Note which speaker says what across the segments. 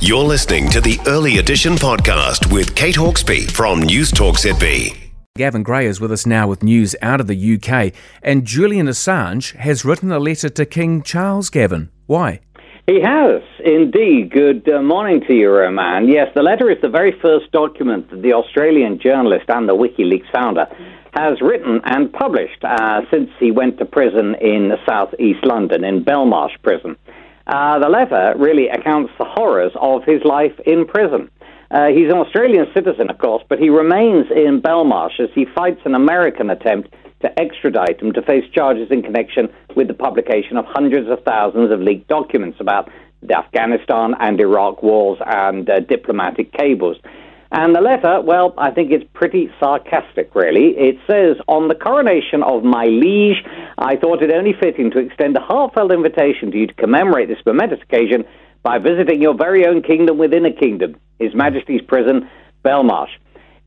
Speaker 1: You're listening to the Early Edition podcast with Kate Hawkesby from News Talk ZB.
Speaker 2: Gavin Grey is with us now with news out of the UK, and Julian Assange has written a letter to King Charles. Gavin, why?
Speaker 3: He has, indeed. Good uh, morning to you, Roman. Yes, the letter is the very first document that the Australian journalist and the WikiLeaks founder has written and published uh, since he went to prison in South East London, in Belmarsh Prison. Uh, the letter really accounts the horrors of his life in prison. Uh, he's an Australian citizen, of course, but he remains in Belmarsh as he fights an American attempt to extradite him to face charges in connection with the publication of hundreds of thousands of leaked documents about the Afghanistan and Iraq wars and uh, diplomatic cables. And the letter, well, I think it's pretty sarcastic, really. It says, On the coronation of my liege, I thought it only fitting to extend a heartfelt invitation to you to commemorate this momentous occasion by visiting your very own kingdom within a kingdom, His Majesty's prison, Belmarsh.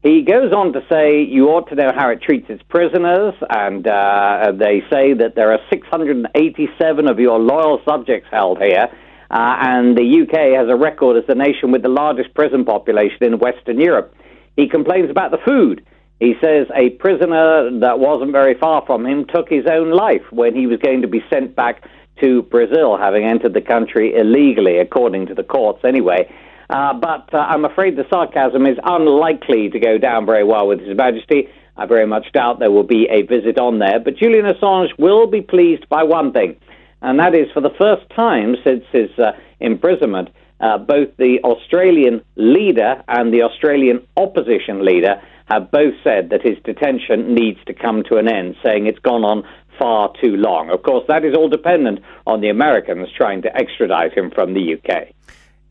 Speaker 3: He goes on to say you ought to know how it treats its prisoners, and uh, they say that there are 687 of your loyal subjects held here, uh, and the UK has a record as the nation with the largest prison population in Western Europe. He complains about the food. He says a prisoner that wasn't very far from him took his own life when he was going to be sent back to Brazil, having entered the country illegally, according to the courts anyway. Uh, but uh, I'm afraid the sarcasm is unlikely to go down very well with His Majesty. I very much doubt there will be a visit on there. But Julian Assange will be pleased by one thing and that is for the first time since his uh, imprisonment, uh, both the Australian leader and the Australian opposition leader have both said that his detention needs to come to an end, saying it's gone on far too long. Of course, that is all dependent on the Americans trying to extradite him from the UK.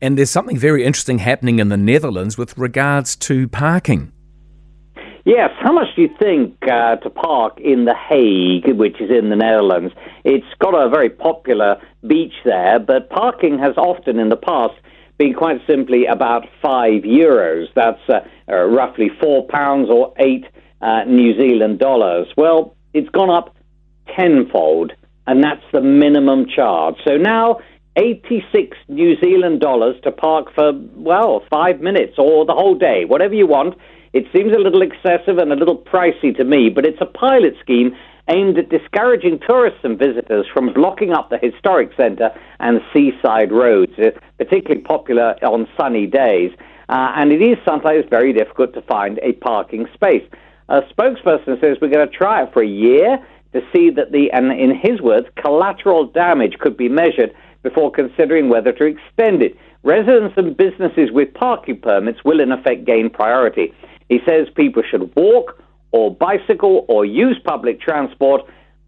Speaker 2: And there's something very interesting happening in the Netherlands with regards to parking.
Speaker 3: Yes, how much do you think uh, to park in The Hague, which is in the Netherlands? It's got a very popular beach there, but parking has often in the past been quite simply about five euros. That's uh, uh, roughly four pounds or eight uh, New Zealand dollars. Well, it's gone up tenfold, and that's the minimum charge. So now 86 New Zealand dollars to park for, well, five minutes or the whole day, whatever you want. It seems a little excessive and a little pricey to me, but it's a pilot scheme aimed at discouraging tourists and visitors from blocking up the historic centre and seaside roads, uh, particularly popular on sunny days. Uh, and it is sometimes very difficult to find a parking space. A spokesperson says we're going to try it for a year to see that the, and in his words, collateral damage could be measured before considering whether to extend it. Residents and businesses with parking permits will, in effect, gain priority. He says people should walk or bicycle or use public transport,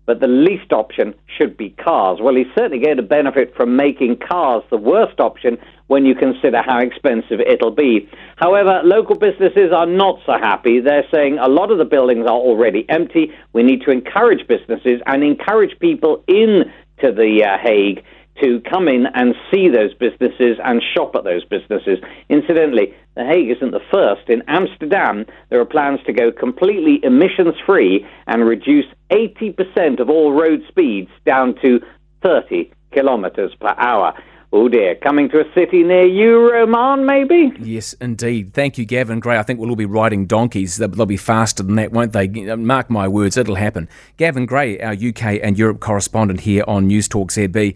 Speaker 3: but the least option should be cars. Well, he's certainly going to benefit from making cars the worst option when you consider how expensive it'll be. However, local businesses are not so happy. They're saying a lot of the buildings are already empty. We need to encourage businesses and encourage people in to the uh, Hague to come in and see those businesses and shop at those businesses. Incidentally, The Hague isn't the first. In Amsterdam, there are plans to go completely emissions free and reduce 80% of all road speeds down to 30 kilometers per hour. Oh dear, coming to a city near you, Roman, maybe?
Speaker 2: Yes, indeed. Thank you, Gavin Grey. I think we'll all be riding donkeys. They'll, be faster than that, won't they? Uh, mark my words, it'll happen. Gavin Grey, our UK and Europe correspondent here on News Talk ZB.